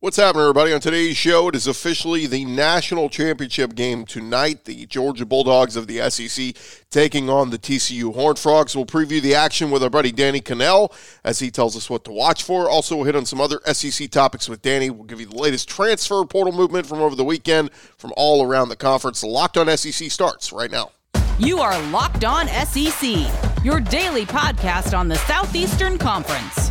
What's happening, everybody? On today's show, it is officially the national championship game tonight. The Georgia Bulldogs of the SEC taking on the TCU Horned Frogs. We'll preview the action with our buddy Danny Kanell as he tells us what to watch for. Also, we'll hit on some other SEC topics with Danny. We'll give you the latest transfer portal movement from over the weekend from all around the conference. The Locked On SEC starts right now. You are Locked On SEC, your daily podcast on the Southeastern Conference,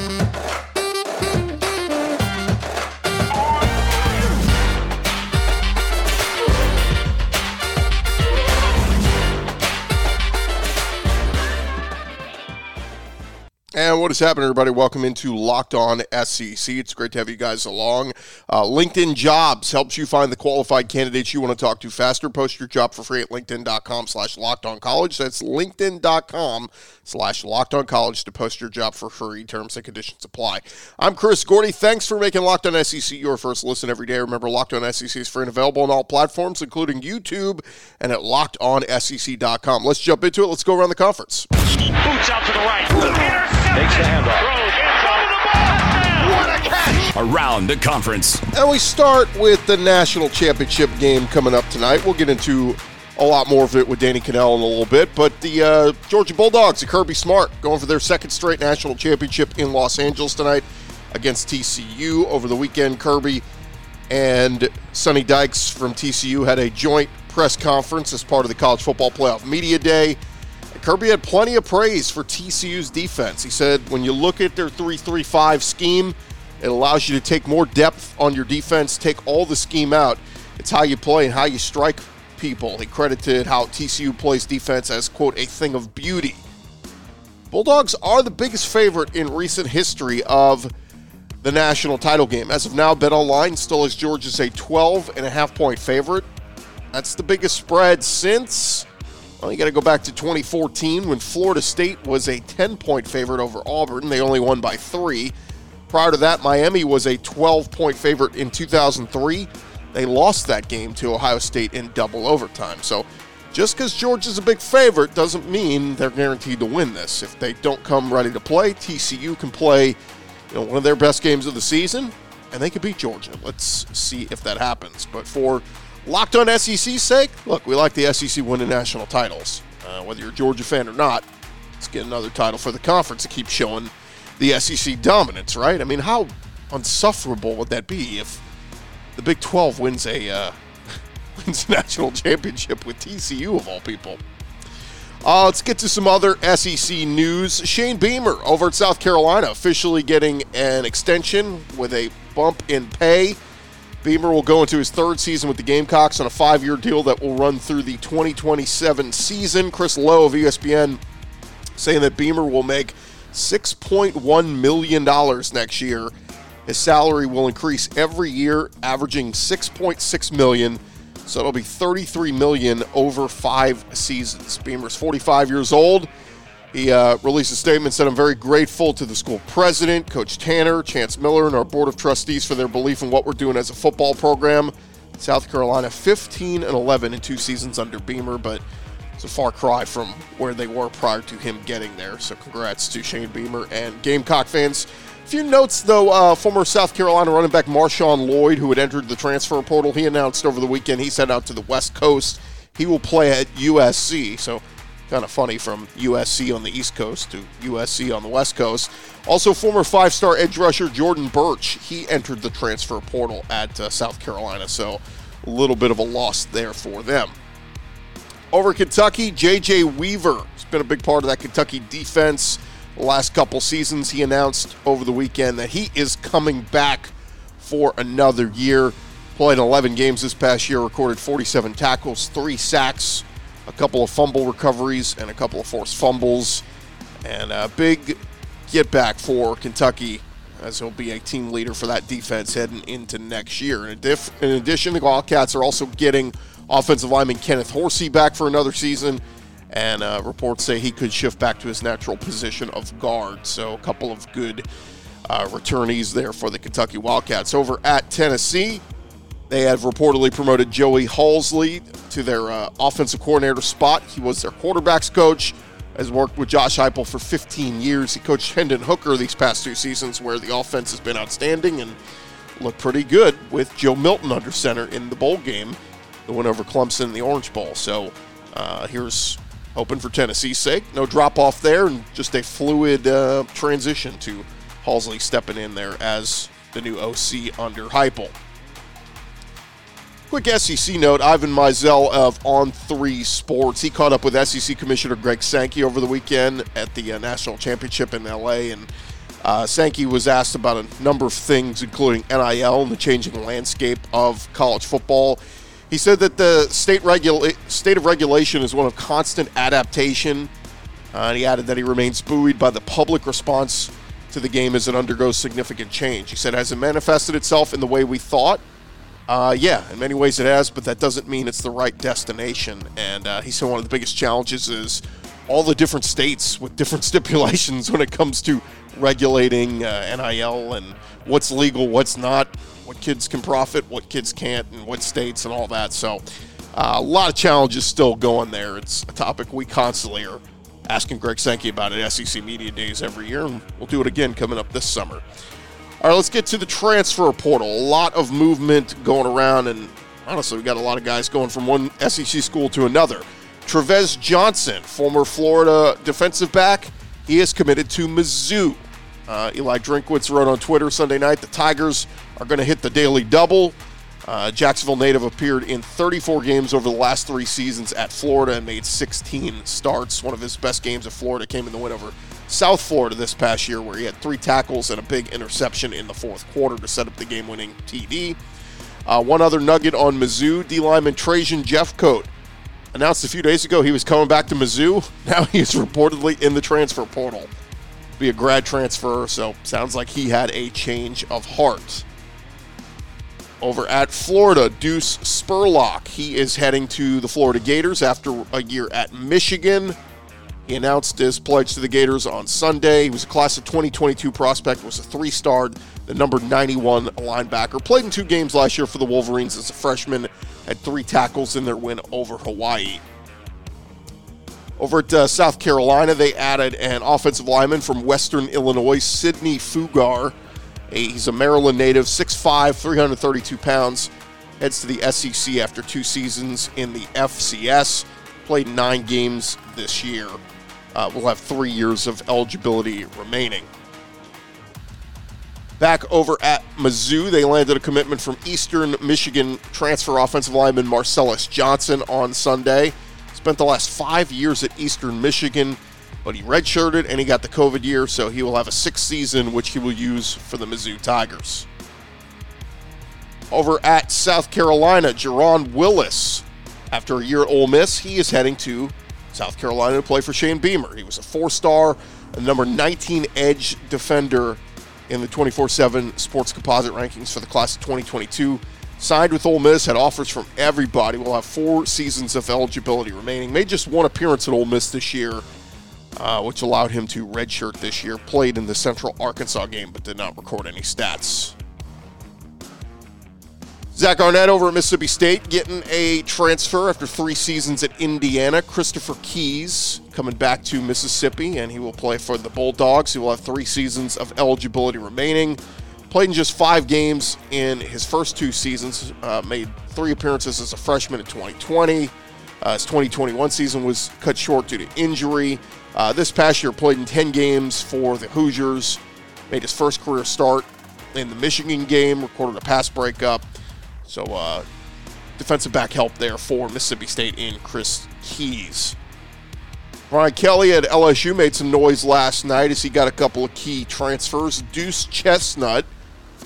And what is happening, everybody? Welcome into Locked On SEC. It's great to have you guys along. Uh, LinkedIn Jobs helps you find the qualified candidates you want to talk to faster. Post your job for free at linkedin.com slash locked on college. That's linkedin.com slash locked on college to post your job for free. Terms and conditions apply. I'm Chris Gordy. Thanks for making Locked On SEC your first listen every day. Remember, Locked On SEC is free and available on all platforms, including YouTube and at lockedonsec.com. Let's jump into it. Let's go around the conference. Boots out to the right. Takes the handoff. What a catch! Around the conference. And we start with the national championship game coming up tonight. We'll get into a lot more of it with Danny Kanell in a little bit. But the uh, Georgia Bulldogs, the Kirby Smart, going for their second straight national championship in Los Angeles tonight against TCU over the weekend. Kirby and Sonny Dykes from TCU had a joint press conference as part of the College Football Playoff Media Day. Kirby had plenty of praise for TCU's defense. He said when you look at their 3 3 5 scheme, it allows you to take more depth on your defense, take all the scheme out. It's how you play and how you strike people. He credited how TCU plays defense as, quote, a thing of beauty. Bulldogs are the biggest favorite in recent history of the national title game. As of now, Bet Online still has Georgia's a 12 and a half point favorite. That's the biggest spread since well, you got to go back to 2014 when Florida State was a 10 point favorite over Auburn. They only won by three. Prior to that, Miami was a 12 point favorite in 2003. They lost that game to Ohio State in double overtime. So just because Georgia's a big favorite doesn't mean they're guaranteed to win this. If they don't come ready to play, TCU can play you know, one of their best games of the season, and they can beat Georgia. Let's see if that happens. But for Locked on SEC's sake, look, we like the SEC winning national titles. Uh, whether you're a Georgia fan or not, let's get another title for the conference to keep showing the SEC dominance, right? I mean, how unsufferable would that be if the Big 12 wins a uh, wins national championship with TCU of all people? Uh, let's get to some other SEC news. Shane Beamer over at South Carolina officially getting an extension with a bump in pay. Beamer will go into his third season with the Gamecocks on a five year deal that will run through the 2027 season. Chris Low of ESPN saying that Beamer will make $6.1 million next year. His salary will increase every year, averaging 6.6 million. So it'll be 33 million over five seasons. Beamer's 45 years old. He uh, released a statement said, I'm very grateful to the school president, Coach Tanner, Chance Miller, and our board of trustees for their belief in what we're doing as a football program. South Carolina 15 and 11 in two seasons under Beamer, but it's a far cry from where they were prior to him getting there. So congrats to Shane Beamer and Gamecock fans. A few notes, though. Uh, former South Carolina running back Marshawn Lloyd, who had entered the transfer portal, he announced over the weekend he's heading out to the West Coast. He will play at USC. So Kind of funny from USC on the East Coast to USC on the West Coast. Also, former five star edge rusher Jordan Burch, he entered the transfer portal at uh, South Carolina, so a little bit of a loss there for them. Over Kentucky, J.J. Weaver has been a big part of that Kentucky defense the last couple seasons. He announced over the weekend that he is coming back for another year. Played 11 games this past year, recorded 47 tackles, three sacks, a couple of fumble recoveries and a couple of forced fumbles, and a big get back for Kentucky as he'll be a team leader for that defense heading into next year. In, addition, the Wildcats are also getting offensive lineman Kenneth Horsey back for another season, and uh, reports say he could shift back to his natural position of guard. So, a couple of good uh, returnees there for the Kentucky Wildcats. Over at Tennessee, they have reportedly promoted Joey Halzle to their uh, offensive coordinator spot. He was their quarterbacks coach has worked with Josh Heupel for 15 years. He coached Hendon Hooker these past two seasons, where the offense has been outstanding and looked pretty good with Joe Milton under center in the bowl game, the win over Clemson in the Orange Bowl. So uh, here's hoping for Tennessee's sake. No drop off there, and just a fluid uh, transition to Halzle stepping in there as the new OC under Heupel. Quick SEC note Ivan Maisel of On 3 Sports. He caught up with SEC Commissioner Greg Sankey over the weekend at the uh, National Championship in LA. And uh, Sankey was asked about a number of things, including NIL and the changing landscape of college football. He said that the state, regula- state of regulation is one of constant adaptation. Uh, and he added that he remains buoyed by the public response to the game as it undergoes significant change. He said, Has it manifested itself in the way we thought? Uh, yeah, in many ways it has, but that doesn't mean it's the right destination. And uh, he said one of the biggest challenges is all the different states with different stipulations when it comes to regulating uh, NIL and what's legal, what's not, what kids can profit, what kids can't, and what states and all that. So uh, a lot of challenges still going there. It's a topic we constantly are asking Greg Sankey about at SEC Media Days every year, and we'll do it again coming up this summer. All right, let's get to the transfer portal. A lot of movement going around, and honestly, we got a lot of guys going from one SEC school to another. Trevez Johnson, former Florida defensive back, he is committed to Mizzou. Uh, Eli Drinkwitz wrote on Twitter Sunday night the Tigers are going to hit the daily double. Uh, Jacksonville native appeared in 34 games over the last three seasons at Florida and made 16 starts. One of his best games at Florida came in the win over South Florida this past year, where he had three tackles and a big interception in the fourth quarter to set up the game winning TD. Uh, one other nugget on Mizzou D lineman Trajan Jeffcoat announced a few days ago he was coming back to Mizzou. Now he is reportedly in the transfer portal. Be a grad transfer, so sounds like he had a change of heart. Over at Florida, Deuce Spurlock. He is heading to the Florida Gators after a year at Michigan. He announced his pledge to the Gators on Sunday. He was a class of 2022 prospect, was a three-star, the number 91 linebacker. Played in two games last year for the Wolverines as a freshman, had three tackles in their win over Hawaii. Over at uh, South Carolina, they added an offensive lineman from Western Illinois, Sidney Fugar. He's a Maryland native, 6'5, 332 pounds. Heads to the SEC after two seasons in the FCS. Played nine games this year. Uh, will have three years of eligibility remaining. Back over at Mizzou, they landed a commitment from Eastern Michigan transfer offensive lineman Marcellus Johnson on Sunday. Spent the last five years at Eastern Michigan but he redshirted and he got the COVID year, so he will have a sixth season, which he will use for the Mizzou Tigers. Over at South Carolina, Jerron Willis, after a year at Ole Miss, he is heading to South Carolina to play for Shane Beamer. He was a four-star, a number 19 edge defender in the 24/7 Sports Composite rankings for the class of 2022. Signed with Ole Miss, had offers from everybody. Will have four seasons of eligibility remaining. Made just one appearance at Ole Miss this year uh, which allowed him to redshirt this year. Played in the Central Arkansas game, but did not record any stats. Zach Arnett over at Mississippi State getting a transfer after three seasons at Indiana. Christopher Keys coming back to Mississippi, and he will play for the Bulldogs. He will have three seasons of eligibility remaining. Played in just five games in his first two seasons. Uh, made three appearances as a freshman in 2020. Uh, his 2021 season was cut short due to injury. Uh, this past year, played in 10 games for the Hoosiers, made his first career start in the Michigan game, recorded a pass breakup. So, uh, defensive back help there for Mississippi State in Chris Keys. Brian Kelly at LSU made some noise last night as he got a couple of key transfers. Deuce Chestnut,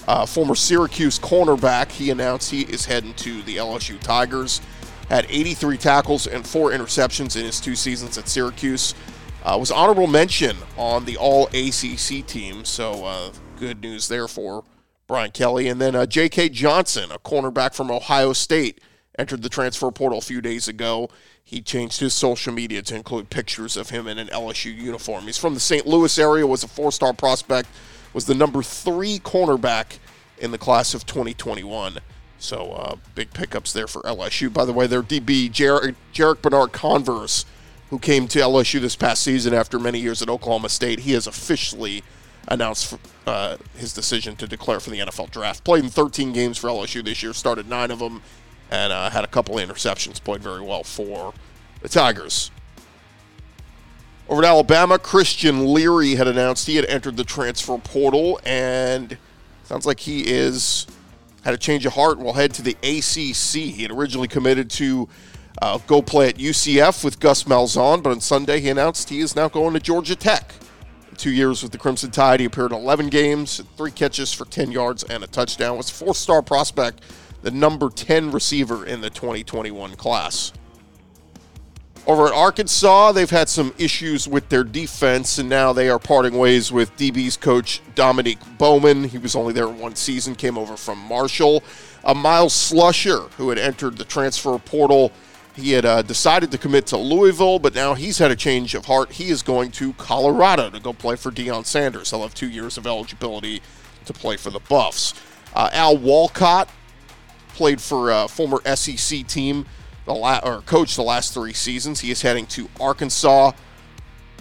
uh, former Syracuse cornerback, he announced he is heading to the LSU Tigers. Had 83 tackles and four interceptions in his two seasons at Syracuse. Uh, was honorable mention on the All ACC team, so uh, good news there for Brian Kelly. And then uh, J.K. Johnson, a cornerback from Ohio State, entered the transfer portal a few days ago. He changed his social media to include pictures of him in an LSU uniform. He's from the St. Louis area, was a four-star prospect, was the number three cornerback in the class of 2021. So uh, big pickups there for LSU. By the way, their DB, Jarrick Bernard Converse who came to LSU this past season after many years at Oklahoma State. He has officially announced uh, his decision to declare for the NFL draft. Played in 13 games for LSU this year, started nine of them, and uh, had a couple of interceptions. Played very well for the Tigers. Over to Alabama, Christian Leary had announced he had entered the transfer portal, and sounds like he is had a change of heart and will head to the ACC. He had originally committed to uh, go play at UCF with Gus Malzahn, but on Sunday he announced he is now going to Georgia Tech. Two years with the Crimson Tide, he appeared in 11 games, three catches for 10 yards and a touchdown. Was a four-star prospect, the number 10 receiver in the 2021 class. Over at Arkansas, they've had some issues with their defense, and now they are parting ways with DB's coach Dominique Bowman. He was only there one season, came over from Marshall. A Myles Slusher, who had entered the transfer portal, he had uh, decided to commit to Louisville, but now he's had a change of heart. He is going to Colorado to go play for Deion Sanders. He'll have two years of eligibility to play for the Buffs. Uh, Al Walcott played for a former SEC team the la- or coached the last three seasons. He is heading to Arkansas.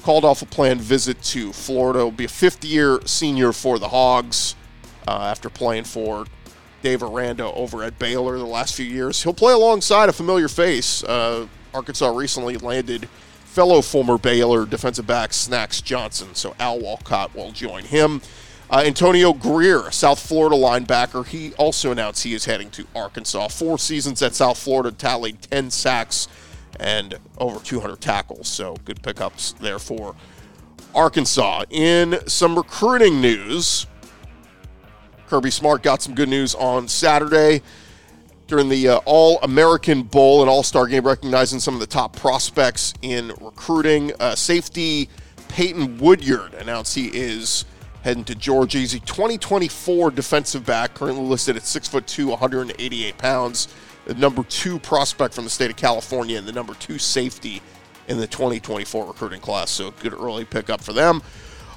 Called off a planned visit to Florida. Will be a fifth-year senior for the Hogs uh, after playing for Dave Aranda over at Baylor the last few years. He'll play alongside a familiar face. Uh, Arkansas recently landed fellow former Baylor defensive back Snacks Johnson, so Al Walcott will join him. Uh, Antonio Grier, South Florida linebacker, he also announced he is heading to Arkansas. Four seasons at South Florida, tallied 10 sacks and over 200 tackles. So good pickups there for Arkansas. In some recruiting news, Kirby Smart got some good news on Saturday during the uh, All American Bowl and All Star game, recognizing some of the top prospects in recruiting. Uh, safety Peyton Woodyard announced he is heading to Georgia. He's a 2024 defensive back, currently listed at 6'2, 188 pounds. The number two prospect from the state of California and the number two safety in the 2024 recruiting class. So good early pickup for them.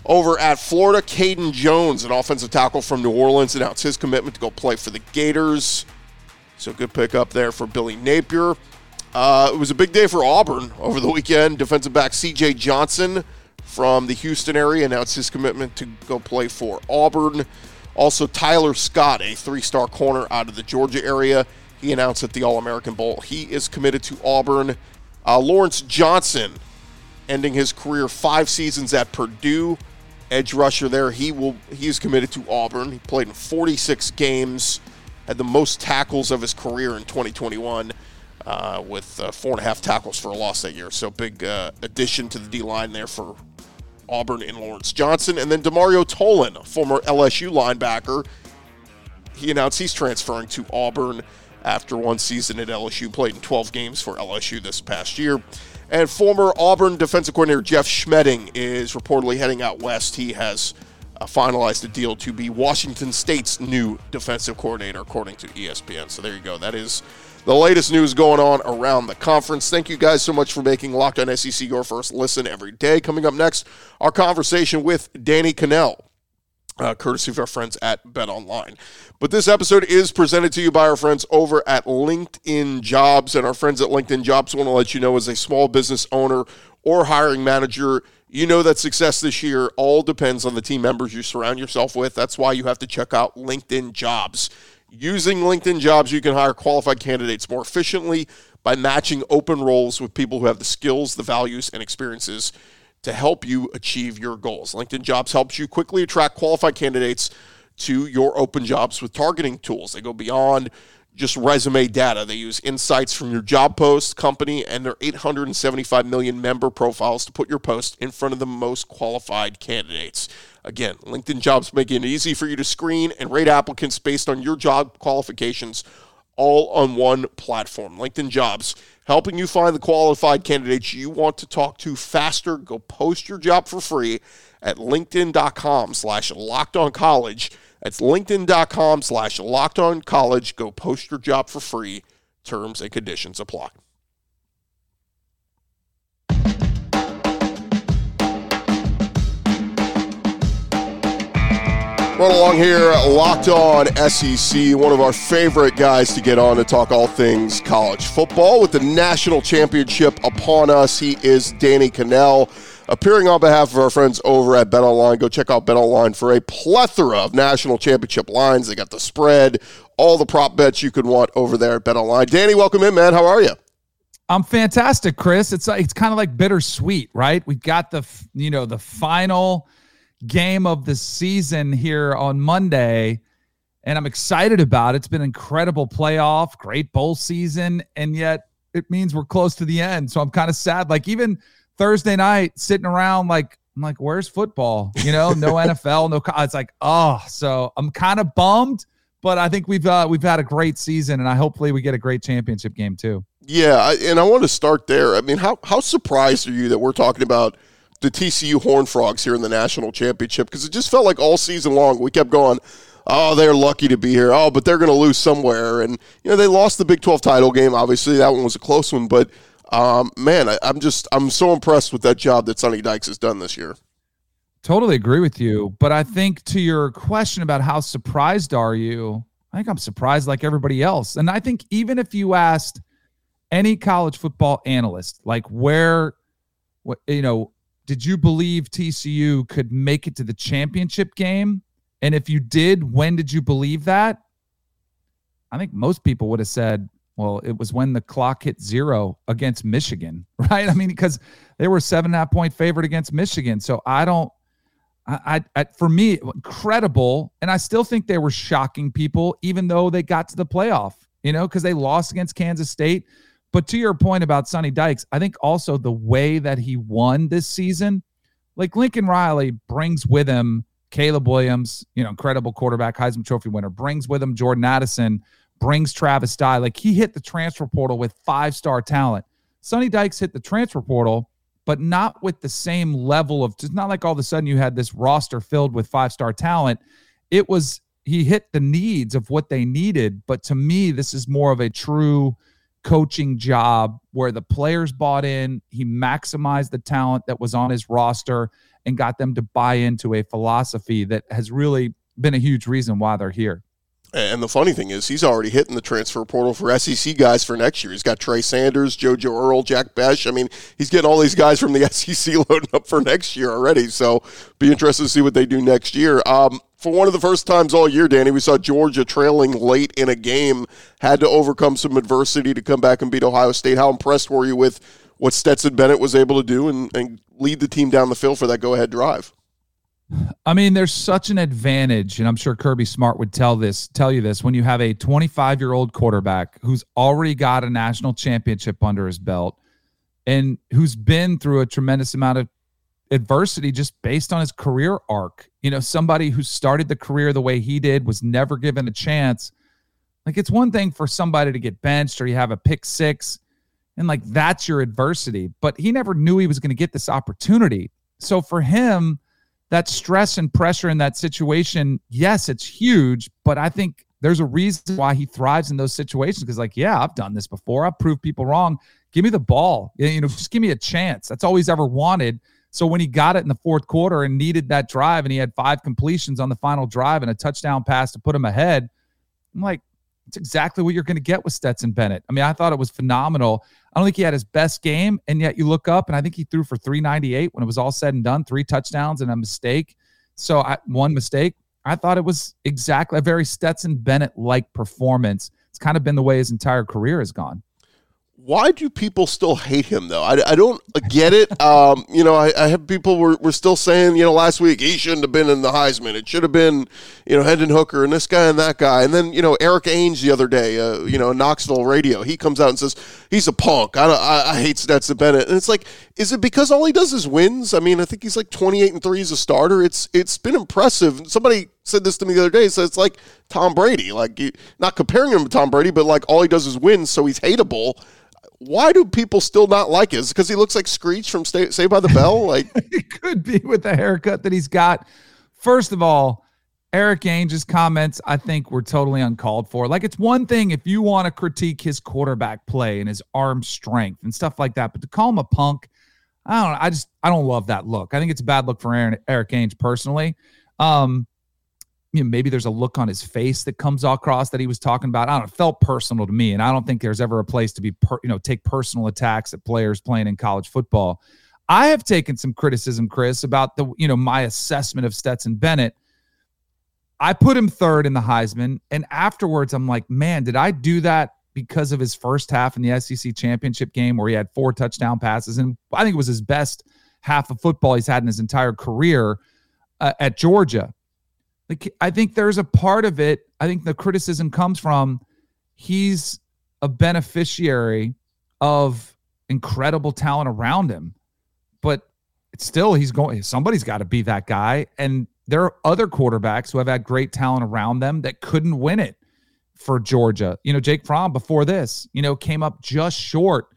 Over at Florida, Caden Jones, an offensive tackle from New Orleans, announced his commitment to go play for the Gators. So good pickup there for Billy Napier. Uh, it was a big day for Auburn over the weekend. Defensive back C.J. Johnson from the Houston area announced his commitment to go play for Auburn. Also, Tyler Scott, a three star corner out of the Georgia area, he announced at the All American Bowl he is committed to Auburn. Uh, Lawrence Johnson, ending his career five seasons at Purdue, edge rusher there. He will he is committed to Auburn. He played in 46 games, had the most tackles of his career in 2021 uh, with uh, four and a half tackles for a loss that year. So big uh, addition to the D line there for Auburn and Lawrence Johnson. And then Demario Tolan, former LSU linebacker, he announced he's transferring to Auburn after one season at LSU, played in 12 games for LSU this past year. And former Auburn defensive coordinator Jeff Schmedding is reportedly heading out west. He has uh, finalized a deal to be Washington State's new defensive coordinator, according to ESPN. So there you go. That is the latest news going on around the conference. Thank you guys so much for making Locked On SEC your first listen every day. Coming up next, our conversation with Danny Kanell. Uh, courtesy of our friends at Bet Online. But this episode is presented to you by our friends over at LinkedIn Jobs. And our friends at LinkedIn Jobs want to let you know as a small business owner or hiring manager, you know that success this year all depends on the team members you surround yourself with. That's why you have to check out LinkedIn Jobs. Using LinkedIn jobs, you can hire qualified candidates more efficiently by matching open roles with people who have the skills, the values, and experiences to help you achieve your goals. LinkedIn Jobs helps you quickly attract qualified candidates to your open jobs with targeting tools. They go beyond just resume data. They use insights from your job post, company, and their 875 million member profiles to put your post in front of the most qualified candidates. Again, LinkedIn Jobs making it easy for you to screen and rate applicants based on your job qualifications all on one platform. LinkedIn Jobs helping you find the qualified candidates you want to talk to faster. Go post your job for free at linkedin.com slash locked on college that's linkedin.com slash locked on college. Go post your job for free. Terms and conditions apply. Run along here, locked on SEC, one of our favorite guys to get on to talk all things college football. With the national championship upon us, he is Danny Kanell, appearing on behalf of our friends over at BetOnline. Go check out BetOnline for a plethora of national championship lines. They got the spread, all the prop bets you could want over there at BetOnline. Danny, welcome in, man. How are you? I'm fantastic, Chris. It's like, it's kind of like bittersweet, right? We got the you know the final game of the season here on Monday. And I'm excited about it. It's been incredible playoff, great bowl season, and yet it means we're close to the end. So I'm kind of sad. Like even Thursday night, sitting around, like I'm like, where's football? You know, no NFL, no. It's like, oh, so I'm kind of bummed, but I think we've uh, we've had a great season, and I hopefully we get a great championship game too. Yeah, and I want to start there. I mean, how how surprised are you that we're talking about? The TCU Horned Frogs here in the national championship because it just felt like all season long we kept going. Oh, they're lucky to be here. Oh, but they're going to lose somewhere. And you know they lost the Big Twelve title game. Obviously, that one was a close one. But um, man, I, I'm just I'm so impressed with that job that Sonny Dykes has done this year. Totally agree with you. But I think to your question about how surprised are you, I think I'm surprised like everybody else. And I think even if you asked any college football analyst, like where, what you know, did you believe TCU could make it to the championship game? And if you did, when did you believe that? I think most people would have said, well, it was when the clock hit zero against Michigan, right? I mean, because they were seven and a half point favorite against Michigan. So I don't, I, I, for me, incredible. And I still think they were shocking people, even though they got to the playoff, you know, because they lost against Kansas State. But to your point about Sonny Dykes, I think also the way that he won this season, like Lincoln Riley brings with him Caleb Williams, you know, incredible quarterback, Heisman Trophy winner, brings with him Jordan Addison, brings Travis Dye. Like he hit the transfer portal with five star talent. Sonny Dykes hit the transfer portal, but not with the same level of just not like all of a sudden you had this roster filled with five star talent. It was he hit the needs of what they needed. But to me, this is more of a true coaching job where the players bought in, he maximized the talent that was on his roster and got them to buy into a philosophy that has really been a huge reason why they're here. And the funny thing is, he's already hitting the transfer portal for SEC guys for next year. He's got Trey Sanders, JoJo Earle, Jack Besh. I mean, he's getting all these guys from the SEC loading up for next year already. So, be interested to see what they do next year. Um, for one of the first times all year, Danny, we saw Georgia trailing late in a game, had to overcome some adversity to come back and beat Ohio State. How impressed were you with what Stetson Bennett was able to do and, and lead the team down the field for that go ahead drive? I mean, there's such an advantage, and I'm sure Kirby Smart would tell this, tell you this, when you have a 25 year old quarterback who's already got a national championship under his belt and who's been through a tremendous amount of adversity just based on his career arc. You know, somebody who started the career the way he did was never given a chance. Like it's one thing for somebody to get benched or you have a pick six and like that's your adversity, but he never knew he was going to get this opportunity. So for him, that stress and pressure in that situation, yes, it's huge, but I think there's a reason why he thrives in those situations because like, yeah, I've done this before. I've proved people wrong. Give me the ball. You know, just give me a chance. That's all he's ever wanted. So when he got it in the fourth quarter and needed that drive, and he had five completions on the final drive and a touchdown pass to put him ahead, I'm like, it's exactly what you're going to get with Stetson Bennett. I mean, I thought it was phenomenal. I don't think he had his best game, and yet you look up and I think he threw for 398 when it was all said and done, three touchdowns and a mistake. So I, one mistake. I thought it was exactly a very Stetson Bennett like performance. It's kind of been the way his entire career has gone why do people still hate him though? I, I don't get it. Um, you know, I, I, have people were, were still saying, you know, last week he shouldn't have been in the Heisman. It should have been, you know, Hendon Hooker and this guy and that guy. And then, you know, Erik Ainge the other day, uh, you know, Knoxville radio, he comes out and says he's a punk. I, I, I hate Stetson Bennett. And it's like, is it because all he does is wins? I mean, I think he's like 28 and three as a starter. It's it's been impressive. Somebody said this to me the other day. So it's like Tom Brady, like not comparing him to Tom Brady, but like all he does is win, so he's hateable why do people still not like it? Is because he looks like Screech from Saved by the Bell? Like it could be with the haircut that he's got. First of all, Erik Ainge's comments, I think, were totally uncalled for. Like, it's one thing if you want to critique his quarterback play and his arm strength and stuff like that, but to call him a punk, I don't know. I just, I don't love that look. I think it's a bad look for Aaron, Erik Ainge personally. Um, you know, maybe there's a look on his face that comes across that he was talking about. I don't know, it felt personal to me. And I don't think there's ever a place to be, per, you know, take personal attacks at players playing in college football. I have taken some criticism, Chris, about the, you know, my assessment of Stetson Bennett. I put him third in the Heisman. And afterwards, I'm like, man, did I do that because of his first half in the SEC championship game where he had four touchdown passes? And I think it was his best half of football he's had in his entire career uh, at Georgia. Like, I think there's a part of it. I think the criticism comes from he's a beneficiary of incredible talent around him, but still he's going. Somebody's got to be that guy, and there are other quarterbacks who have had great talent around them that couldn't win it for Georgia. You know, Jake Fromm before this, you know, came up just short,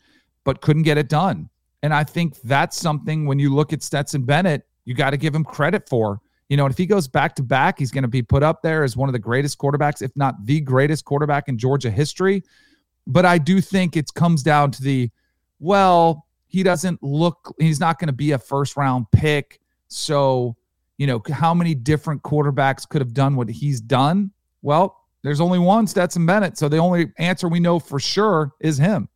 but couldn't get it done. And I think that's something when you look at Stetson Bennett, you got to give him credit for. You know, if he goes back to back, he's going to be put up there as one of the greatest quarterbacks, if not the greatest quarterback in Georgia history. But I do think it comes down to the, well, he doesn't look, he's not going to be a first round pick. So, you know, how many different quarterbacks could have done what he's done? Well, there's only one Stetson Bennett. So the only answer we know for sure is him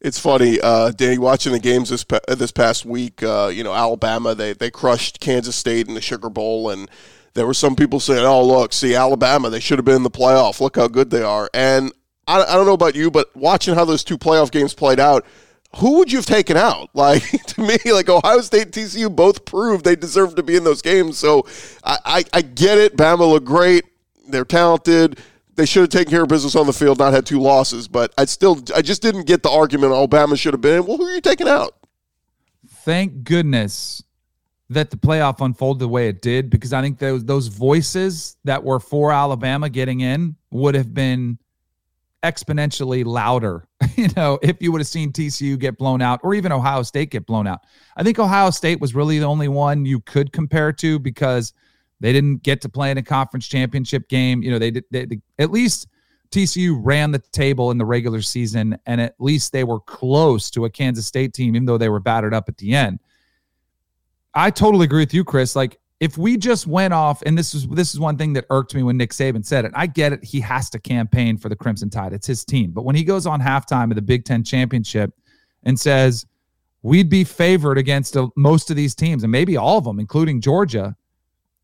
it's funny, uh, Danny, watching the games this this past week. Uh, you know, Alabama they they crushed Kansas State in the Sugar Bowl, and there were some people saying, "Oh, look, see Alabama, they should have been in the playoff. Look how good they are." And I, I don't know about you, but watching how those two playoff games played out, who would you have taken out? Like to me, like Ohio State, TCU both proved they deserve to be in those games. So I, I, I get it. Bama look great. They're talented they should have taken care of business on the field, not had two losses. But I still, I just didn't get the argument Alabama should have been. Well, who are you taking out? Thank goodness that the playoff unfolded the way it did, because I think those those voices that were for Alabama getting in would have been exponentially louder, you know, if you would have seen TCU get blown out or even Ohio State get blown out. I think Ohio State was really the only one you could compare to because – they didn't get to play in a conference championship game. You know, they did they, they, at least TCU ran the table in the regular season, and at least they were close to a Kansas State team, even though they were battered up at the end. I totally agree with you, Chris. Like, if we just went off, and this is this is one thing that irked me when Nick Saban said it. I get it; he has to campaign for the Crimson Tide; it's his team. But when he goes on halftime of the Big Ten championship and says we'd be favored against uh, most of these teams, and maybe all of them, including Georgia,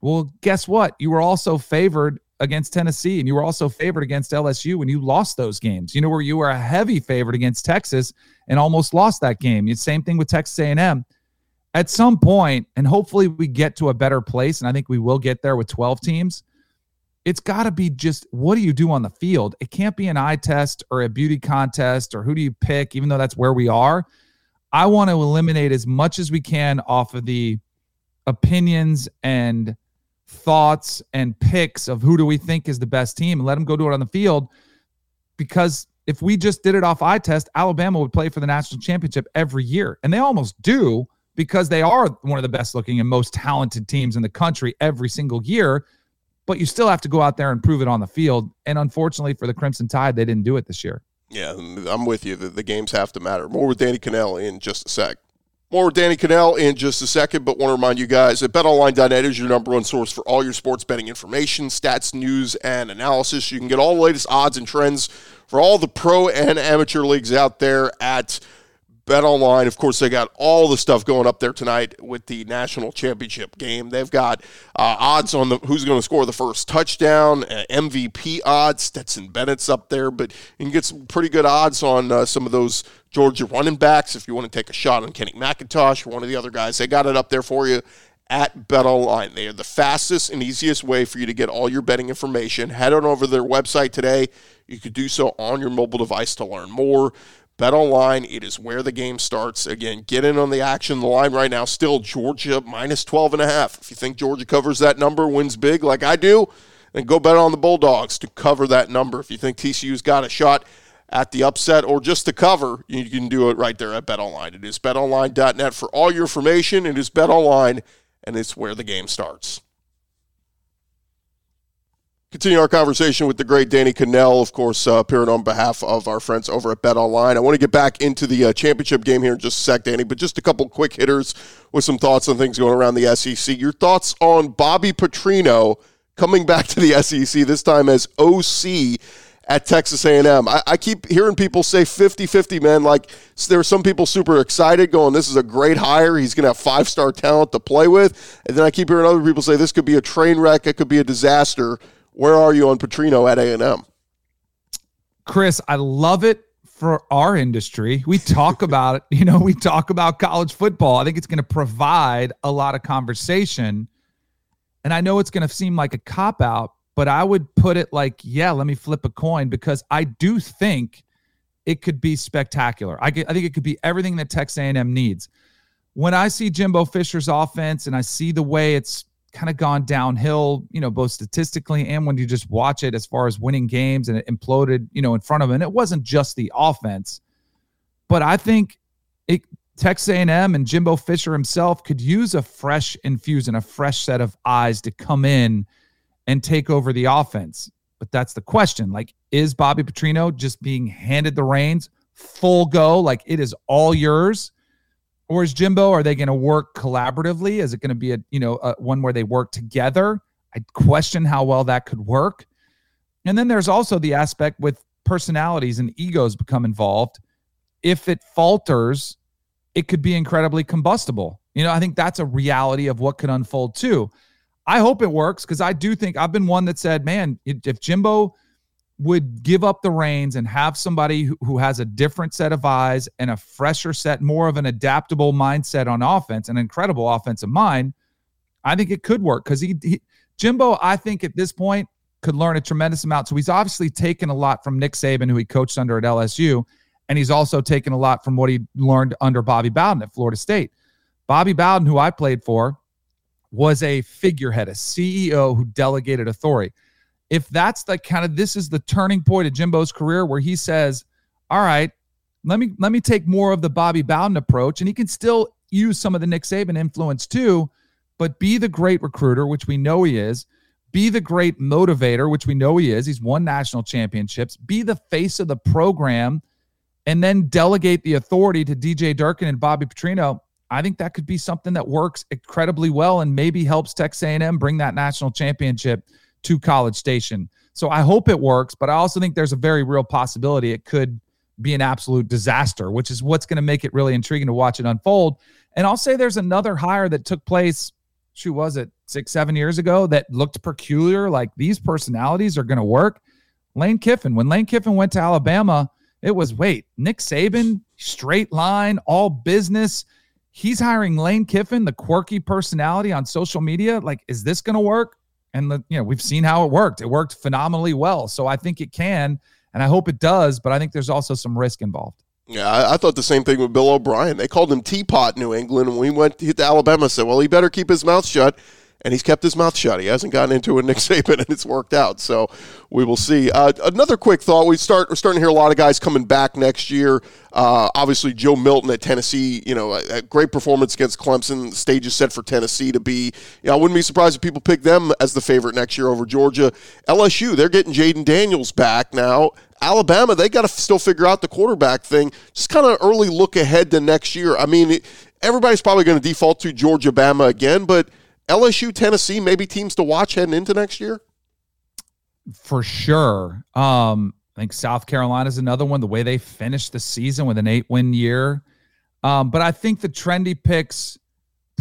well, guess what? You were also favored against Tennessee and you were also favored against LSU when you lost those games. You know where you were a heavy favorite against Texas and almost lost that game. It's same thing with Texas A&M. At some point, and hopefully we get to a better place, and I think we will get there with 12 teams. It's got to be just what do you do on the field? It can't be an eye test or a beauty contest or who do you pick, even though that's where we are. I want to eliminate as much as we can off of the opinions and thoughts and picks of who do we think is the best team and let them go do it on the field. Because if we just did it off eye test alabama would play for the national championship every year. And they almost do because they are one of the best looking and most talented teams in the country every single year. But you still have to go out there and prove it on the field. And unfortunately for the crimson tide they didn't do it this year. Yeah i'm with you. The, the games have to matter. More with danny kanell in just a sec more with Danny Kanell in just a second, but want to remind you guys that betonline.net is your number one source for all your sports betting information, stats, news, and analysis. You can get all the latest odds and trends for all the pro and amateur leagues out there at Bet Online, of course, they got all the stuff going up there tonight with the national championship game. They've got uh, odds on the who's going to score the first touchdown, uh, MVP odds. Stetson Bennett's up there, but you can get some pretty good odds on uh, some of those Georgia running backs if you want to take a shot on Kenny McIntosh or one of the other guys. They got it up there for you at Bet Online. They are the fastest and easiest way for you to get all your betting information. Head on over to their website today. You could do so on your mobile device to learn more. Bet online, it is where the game starts. Again, get in on the action. The line right now still Georgia minus 12 and a half. If you think Georgia covers that number, wins big like I do, then go bet on the Bulldogs to cover that number. If you think TCU's got a shot at the upset or just to cover, you can do it right there at Bet Online. It is betonline.net for all your information. It is Bet Online, and it's where the game starts. Continue our conversation with the great Danny Kanell, of course, uh, appearing on behalf of our friends over at Bet Online. I want to get back into the uh, championship game here in just a sec, Danny, but just a couple quick hitters with some thoughts on things going around the SEC. Your thoughts on Bobby Petrino coming back to the SEC, this time as OC at Texas A&M. I, I keep hearing people say 50-50, man. Like there are some people super excited going, this is a great hire. He's going to have five-star talent to play with. And then I keep hearing other people say this could be a train wreck. It could be a disaster. Where are you on Petrino at A&M? Chris, I love it for our industry. We talk about it, you know, we talk about college football. I think it's going to provide a lot of conversation. And I know it's going to seem like a cop out, but I would put it like, yeah, let me flip a coin because I do think it could be spectacular. I, I think it could be everything that Texas A&M needs. When I see Jimbo Fisher's offense and I see the way it's kind of gone downhill, you know, both statistically and when you just watch it as far as winning games and it imploded, you know, in front of him. It wasn't just the offense, but I think it Texas A&M and Jimbo Fisher himself could use a fresh infusion, a fresh set of eyes to come in and take over the offense. But that's the question. Like, is Bobby Petrino just being handed the reins full go? Like, it is all yours? Or is Jimbo, are they going to work collaboratively? Is it going to be a, you know, a, one where they work together? I question how well that could work. And then there's also the aspect with personalities and egos become involved. If it falters, it could be incredibly combustible. You know, I think that's a reality of what could unfold too. I hope it works because I do think I've been one that said, man, if Jimbo would give up the reins and have somebody who, has a different set of eyes and a fresher set, more of an adaptable mindset on offense, an incredible offensive mind, I think it could work because he, he, Jimbo, I think at this point could learn a tremendous amount. So he's obviously taken a lot from Nick Saban, who he coached under at LSU, and he's also taken a lot from what he learned under Bobby Bowden at Florida State. Bobby Bowden, who I played for, was a figurehead, a CEO who delegated authority if that's the kind of this is the turning point of Jimbo's career where he says, "All right, let me let me take more of the Bobby Bowden approach," and he can still use some of the Nick Saban influence too, but be the great recruiter, which we know he is. Be the great motivator, which we know he is. He's won national championships. Be the face of the program, and then delegate the authority to DJ Durkin and Bobby Petrino. I think that could be something that works incredibly well and maybe helps Texas A&M bring that national championship to College Station. So I hope it works, but I also think there's a very real possibility it could be an absolute disaster, which is what's going to make it really intriguing to watch it unfold. And I'll say there's another hire that took place, who was it, six, seven years ago that looked peculiar. Like these personalities are going to work. Lane Kiffin. When Lane Kiffin went to Alabama, it was wait, Nick Saban, straight line, all business. He's hiring Lane Kiffin, the quirky personality on social media. Like, is this going to work? And the, you know we've seen how it worked. It worked phenomenally well. So I think it can, and I hope it does. But I think there's also some risk involved. Yeah, I, I thought the same thing with Bill O'Brien. They called him Teapot New England, and we went to Alabama. Said, well, he better keep his mouth shut and he's kept his mouth shut. He hasn't gotten into a Nick Saban, and it's worked out. So we will see. Uh, another quick thought: we start we're starting to hear a lot of guys coming back next year. Uh, obviously, Joe Milton at Tennessee, you know, a, a, great performance against Clemson. The stage is set for Tennessee to be. You know, I wouldn't be surprised if people pick them as the favorite next year over Georgia. LSU, they're getting Jayden Daniels back now. Alabama, they got to still figure out the quarterback thing. Just kind of early look ahead to next year. I mean, everybody's probably going to default to Georgia, Bama again, but LSU, Tennessee, maybe teams to watch heading into next year? For sure. Um, I think South Carolina is another one. The way they finished the season with an eight win year. Um, but I think the trendy picks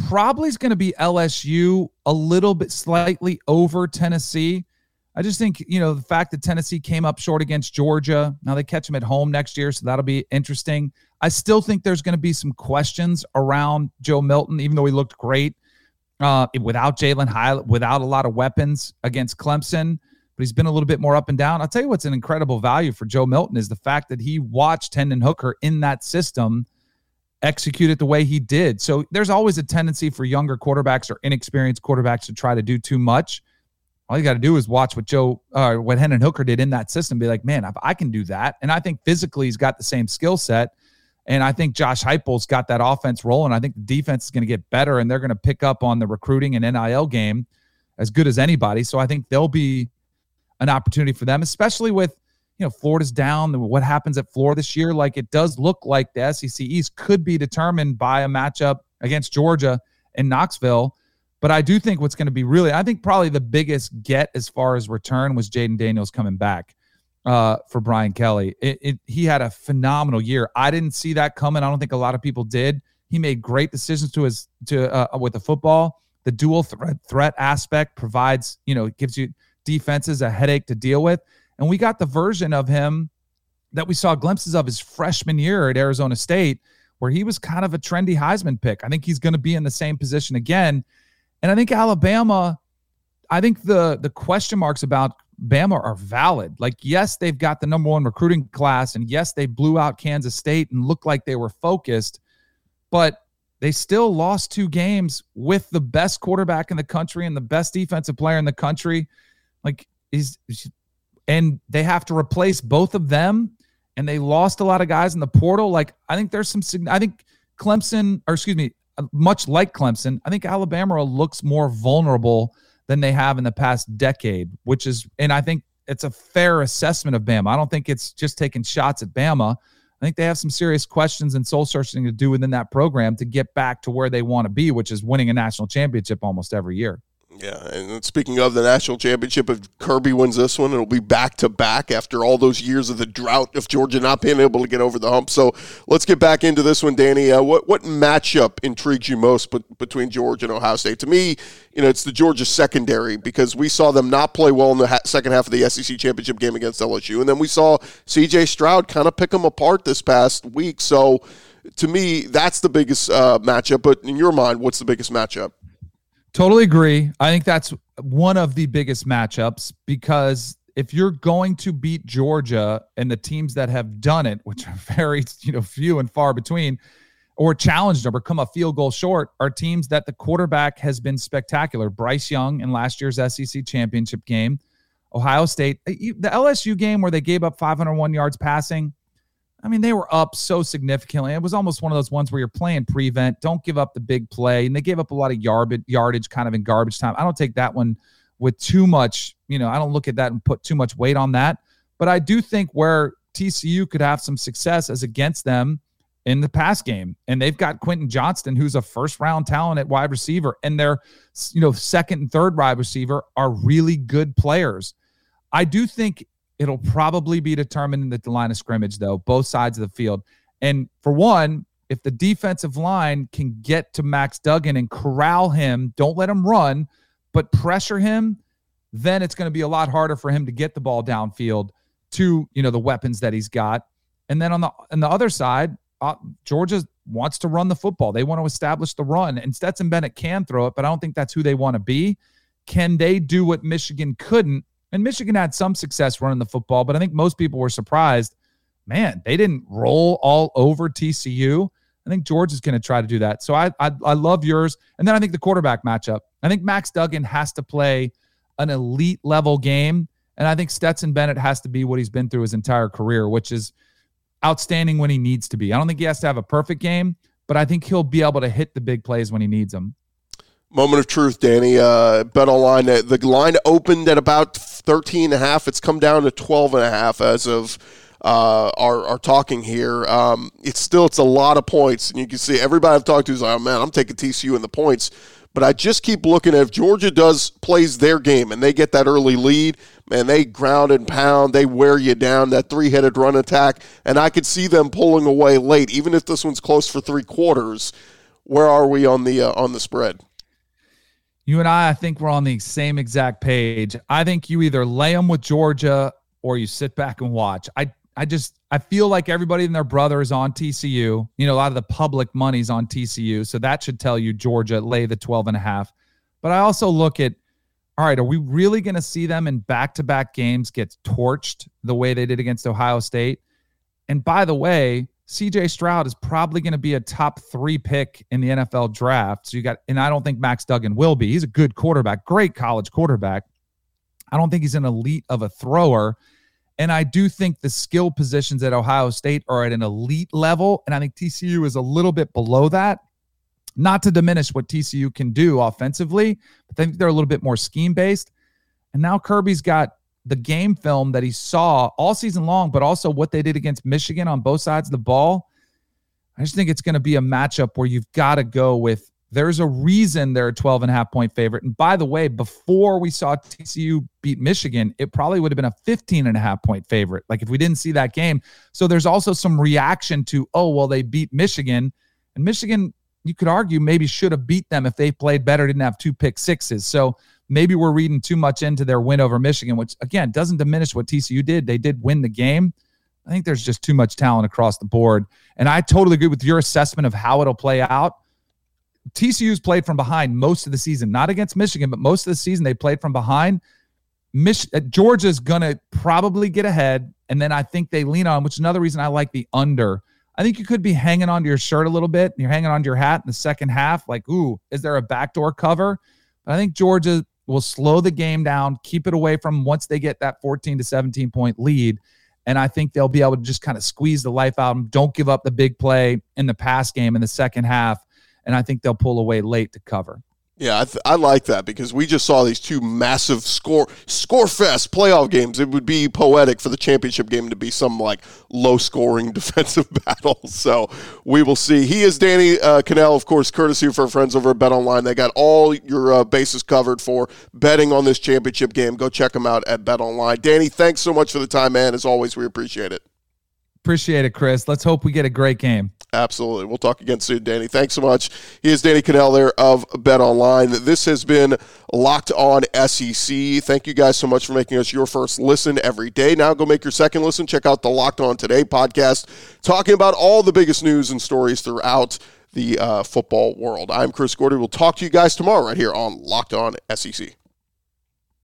probably is going to be LSU a little bit slightly over Tennessee. I just think, you know, the fact that Tennessee came up short against Georgia, now they catch them at home next year, so that'll be interesting. I still think there's going to be some questions around Joe Milton, even though he looked great uh, without Jalin Hyatt, without a lot of weapons against Clemson, but he's been a little bit more up and down. I'll tell you what's an incredible value for Joe Milton is the fact that he watched Hendon Hooker in that system execute it the way he did. So there's always a tendency for younger quarterbacks or inexperienced quarterbacks to try to do too much. All you got to do is watch what Joe, uh, what Hendon Hooker did in that system. Be like, man, I can do that. And I think physically he's got the same skill set. And I think Josh Heupel's got that offense rolling. I think the defense is going to get better, and they're going to pick up on the recruiting and NIL game as good as anybody. So I think there'll be an opportunity for them, especially with you know Florida's down. What happens at Florida this year? Like it does look like the SEC East could be determined by a matchup against Georgia in Knoxville. But I do think what's going to be really, I think probably the biggest get as far as return was Jayden Daniels coming back uh, for Brian Kelly. It, it, he had a phenomenal year. I didn't see that coming. I don't think a lot of people did. He made great decisions to his to uh, with the football. The dual threat threat aspect provides, you know, gives you defenses a headache to deal with. And we got the version of him that we saw glimpses of his freshman year at Arizona State, where he was kind of a trendy Heisman pick. I think he's going to be in the same position again. And I think Alabama, I think the the question marks about Bama are valid. Like, yes, they've got the number one recruiting class, and yes, they blew out Kansas State and looked like they were focused, but they still lost two games with the best quarterback in the country and the best defensive player in the country. Like, he's, and they have to replace both of them, and they lost a lot of guys in the portal. Like, I think there's some, I think Clemson, or excuse me, uh, much like Clemson, I think Alabama looks more vulnerable than they have in the past decade, which is, and I think it's a fair assessment of Bama. I don't think it's just taking shots at Bama. I think they have some serious questions and soul searching to do within that program to get back to where they want to be, which is winning a national championship almost every year. Yeah, and speaking of the national championship, if Kirby wins this one, it'll be back to back after all those years of the drought of Georgia not being able to get over the hump. So let's get back into this one, Danny. Uh, what what matchup intrigues you most between Georgia and Ohio State? To me, you know, it's the Georgia secondary because we saw them not play well in the ha- second half of the SEC championship game against LSU, and then we saw C.J. Stroud kind of pick them apart this past week. So to me, that's the biggest uh, matchup. But in your mind, what's the biggest matchup? Totally agree. I think that's one of the biggest matchups because if you're going to beat Georgia and the teams that have done it, which are very, you know, few and far between, or challenged them or come a field goal short, are teams that the quarterback has been spectacular. Bryce Young in last year's SEC championship game, Ohio State, the LSU game where they gave up 501 yards passing. I mean, they were up so significantly. It was almost one of those ones where you're playing prevent, don't give up the big play. And they gave up a lot of yard, yardage kind of in garbage time. I don't take that one with too much, you know, I don't look at that and put too much weight on that. But I do think where TCU could have some success as against them in the pass game. And they've got Quentin Johnston, who's a first round talent at wide receiver, and their, you know, second and third wide receiver are really good players. I do think It'll probably be determined in the line of scrimmage, though, both sides of the field. And for one, if the defensive line can get to Max Duggan and corral him, don't let him run, but pressure him, then it's going to be a lot harder for him to get the ball downfield to you know the weapons that he's got. And then on the on the other side, uh, Georgia wants to run the football. They want to establish the run, and Stetson Bennett can throw it, but I don't think that's who they want to be. Can they do what Michigan couldn't and Michigan had some success running the football, but I think most people were surprised. Man, they didn't roll all over TCU. I think George is going to try to do that. So I, I I love yours. And then I think the quarterback matchup. I think Max Duggan has to play an elite level game, and I think Stetson Bennett has to be what he's been through his entire career, which is outstanding when he needs to be. I don't think he has to have a perfect game, but I think he'll be able to hit the big plays when he needs them. Moment of truth, Danny. Uh, bet online. The line opened at about 13 and a half. It's come down to 12 and a half as of uh, talking here. Um, it's still it's a lot of points, and you can see everybody I've talked to is like, oh man, I'm taking TCU in the points. But I just keep looking at if Georgia does plays their game and they get that early lead, man, they ground and pound, they wear you down that three headed run attack, and I could see them pulling away late, even if this one's close for three quarters. Where are we on the uh, on the spread? You and I, I think we're on the same exact page. I think you either lay them with Georgia or you sit back and watch. I I just I feel like everybody and their brother is on TCU. You know, a lot of the public money's on TCU. So that should tell you Georgia lay the 12 and a half. But I also look at all right, are we really going to see them in back-to-back games get torched the way they did against Ohio State? And by the way, CJ Stroud is probably going to be a top three pick in the NFL draft. So you got, and I don't think Max Duggan will be. He's a good quarterback, great college quarterback. I don't think he's an elite of a thrower. And I do think the skill positions at Ohio State are at an elite level. And I think TCU is a little bit below that. Not to diminish what TCU can do offensively, but I think they're a little bit more scheme based. And now Kirby's got the game film that he saw all season long, but also what they did against Michigan on both sides of the ball. I just think it's going to be a matchup where you've got to go with There's a reason they're a 12 and a half point favorite. And by the way, before we saw TCU beat Michigan, it probably would have been a 15 and a half point favorite. Like if we didn't see that game. So there's also some reaction to, oh, well, they beat Michigan. And Michigan, you could argue, maybe should have beat them if they played better, didn't have two pick sixes. So maybe we're reading too much into their win over Michigan, which again doesn't diminish what TCU did. They did win the game. I think there's just too much talent across the board. And I totally agree with your assessment of how it'll play out. TCU's played from behind most of the season, not against Michigan, but most of the season they played from behind. Mich- uh, Georgia's going to probably get ahead. And then I think they lean on, which is another reason I like the under. I think you could be hanging onto your shirt a little bit. And You're hanging onto your hat in the second half. Like, ooh, is there a backdoor cover? But I think Georgia will slow the game down, keep it away from once they get that 14 to 17 point lead. And I think they'll be able to just kind of squeeze the life out of them. Don't give up the big play in the pass game in the second half. And I think they'll pull away late to cover. Yeah, I, th- I, like that because we just saw these two massive score score fest playoff games. It would be poetic for the championship game to be some like low scoring defensive battle. So we will see. He is Danny uh, Kanell, of course, courtesy of our friends over at Bet Online. They got all your uh, bases covered for betting on this championship game. Go check them out at Bet Online. Danny, thanks so much for the time, man. As always, we appreciate it. Appreciate it, Chris. Let's hope we get a great game. Absolutely. We'll talk again soon, Danny. Thanks so much. He is Danny Kanell there of Bet Online. This has been Locked On SEC. Thank you guys so much for making us your first listen every day. Now go make your second listen. Check out the Locked On Today podcast, talking about all the biggest news and stories throughout the uh, football world. I'm Chris Gordy. We'll talk to you guys tomorrow right here on Locked On SEC.